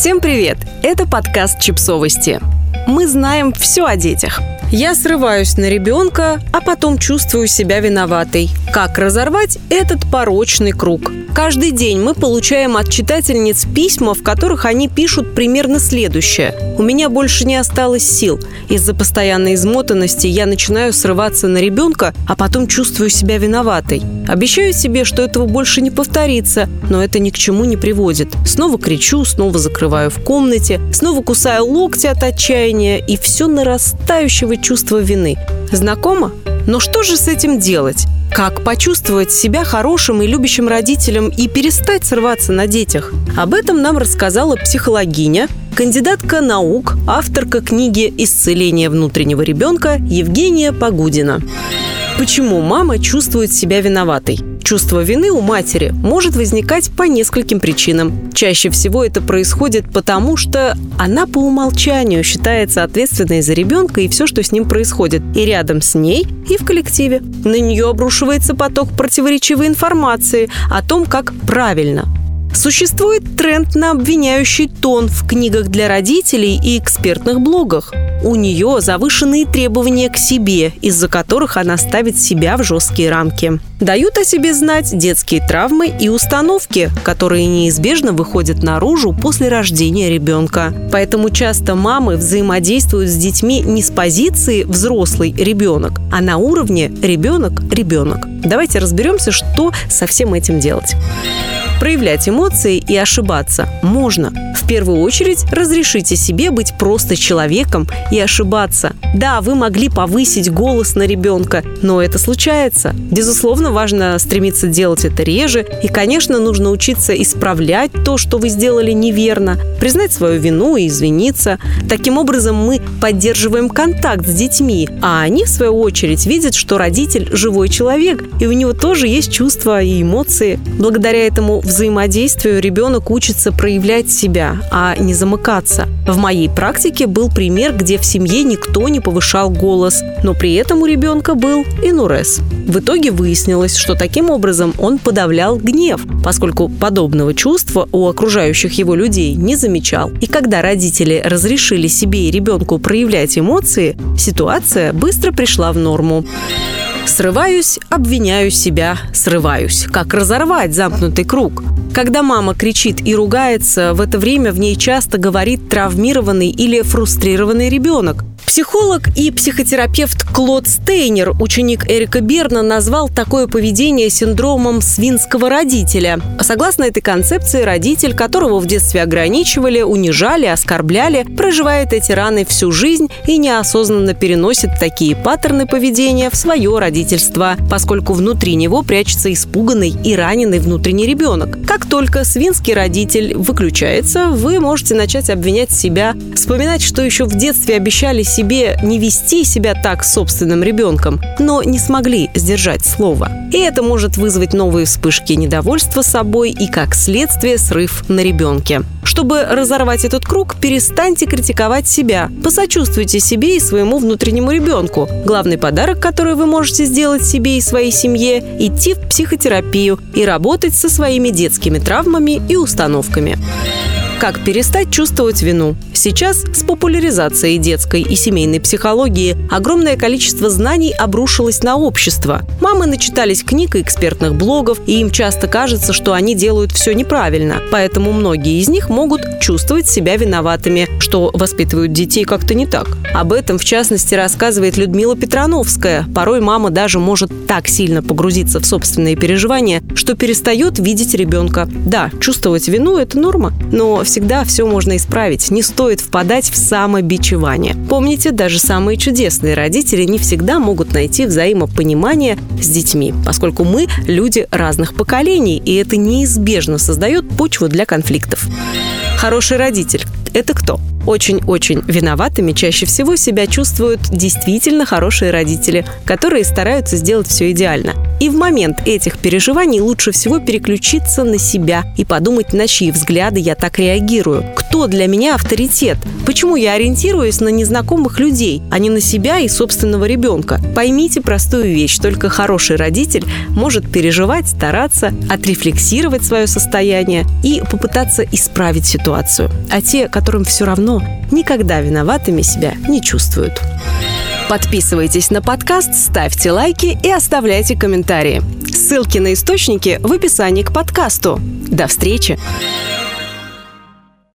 Всем привет! Это подкаст «Чипсовости». Мы знаем все о детях. Я срываюсь на ребенка, а потом чувствую себя виноватой. Как разорвать этот порочный круг? Каждый день мы получаем от читательниц письма, в которых они пишут примерно следующее. «У меня больше не осталось сил. Из-за постоянной измотанности я начинаю срываться на ребенка, а потом чувствую себя виноватой. Обещаю себе, что этого больше не повторится, но это ни к чему не приводит. Снова кричу, снова закрываю в комнате, снова кусаю локти от отчаяния и все нарастающего чувства вины. Знакомо? Но что же с этим делать? Как почувствовать себя хорошим и любящим родителем и перестать срываться на детях? Об этом нам рассказала психологиня, кандидатка наук, авторка книги «Исцеление внутреннего ребенка» Евгения Погудина. Почему мама чувствует себя виноватой? Чувство вины у матери может возникать по нескольким причинам. Чаще всего это происходит потому, что она по умолчанию считается ответственной за ребенка и все, что с ним происходит, и рядом с ней, и в коллективе. На нее обрушивается поток противоречивой информации о том, как правильно, Существует тренд на обвиняющий тон в книгах для родителей и экспертных блогах. У нее завышенные требования к себе, из-за которых она ставит себя в жесткие рамки. Дают о себе знать детские травмы и установки, которые неизбежно выходят наружу после рождения ребенка. Поэтому часто мамы взаимодействуют с детьми не с позиции взрослый ребенок, а на уровне ребенок-ребенок. Давайте разберемся, что со всем этим делать. Проявлять эмоции и ошибаться можно. В первую очередь разрешите себе быть просто человеком и ошибаться. Да, вы могли повысить голос на ребенка, но это случается. Безусловно, важно стремиться делать это реже. И, конечно, нужно учиться исправлять то, что вы сделали неверно, признать свою вину и извиниться. Таким образом, мы поддерживаем контакт с детьми, а они, в свою очередь, видят, что родитель – живой человек, и у него тоже есть чувства и эмоции. Благодаря этому взаимодействию ребенок учится проявлять себя, а не замыкаться. В моей практике был пример, где в семье никто не повышал голос, но при этом у ребенка был инурез. В итоге выяснилось, что таким образом он подавлял гнев, поскольку подобного чувства у окружающих его людей не замечал. И когда родители разрешили себе и ребенку проявлять эмоции, ситуация быстро пришла в норму. Срываюсь, обвиняю себя, срываюсь. Как разорвать замкнутый круг? Когда мама кричит и ругается, в это время в ней часто говорит травмированный или фрустрированный ребенок. Психолог и психотерапевт Клод Стейнер, ученик Эрика Берна, назвал такое поведение синдромом свинского родителя. Согласно этой концепции, родитель, которого в детстве ограничивали, унижали, оскорбляли, проживает эти раны всю жизнь и неосознанно переносит такие паттерны поведения в свое родительство, поскольку внутри него прячется испуганный и раненый внутренний ребенок. Как только свинский родитель выключается, вы можете начать обвинять себя, вспоминать, что еще в детстве обещали себе себе не вести себя так с собственным ребенком, но не смогли сдержать слово. И это может вызвать новые вспышки недовольства собой и, как следствие, срыв на ребенке. Чтобы разорвать этот круг, перестаньте критиковать себя. Посочувствуйте себе и своему внутреннему ребенку. Главный подарок, который вы можете сделать себе и своей семье – идти в психотерапию и работать со своими детскими травмами и установками. Как перестать чувствовать вину? Сейчас с популяризацией детской и семейной психологии огромное количество знаний обрушилось на общество. Мамы начитались книг и экспертных блогов, и им часто кажется, что они делают все неправильно. Поэтому многие из них могут чувствовать себя виноватыми, что воспитывают детей как-то не так. Об этом, в частности, рассказывает Людмила Петрановская. Порой мама даже может так сильно погрузиться в собственные переживания, что перестает видеть ребенка. Да, чувствовать вину – это норма, но всегда все можно исправить. Не стоит впадать в самобичевание. Помните, даже самые чудесные родители не всегда могут найти взаимопонимание с детьми, поскольку мы люди разных поколений, и это неизбежно создает почву для конфликтов. Хороший родитель – это кто? Очень-очень виноватыми чаще всего себя чувствуют действительно хорошие родители, которые стараются сделать все идеально. И в момент этих переживаний лучше всего переключиться на себя и подумать, на чьи взгляды я так реагирую. Кто для меня авторитет? Почему я ориентируюсь на незнакомых людей, а не на себя и собственного ребенка? Поймите простую вещь. Только хороший родитель может переживать, стараться, отрефлексировать свое состояние и попытаться исправить ситуацию. А те, которым все равно, никогда виноватыми себя не чувствуют. Подписывайтесь на подкаст, ставьте лайки и оставляйте комментарии. Ссылки на источники в описании к подкасту. До встречи!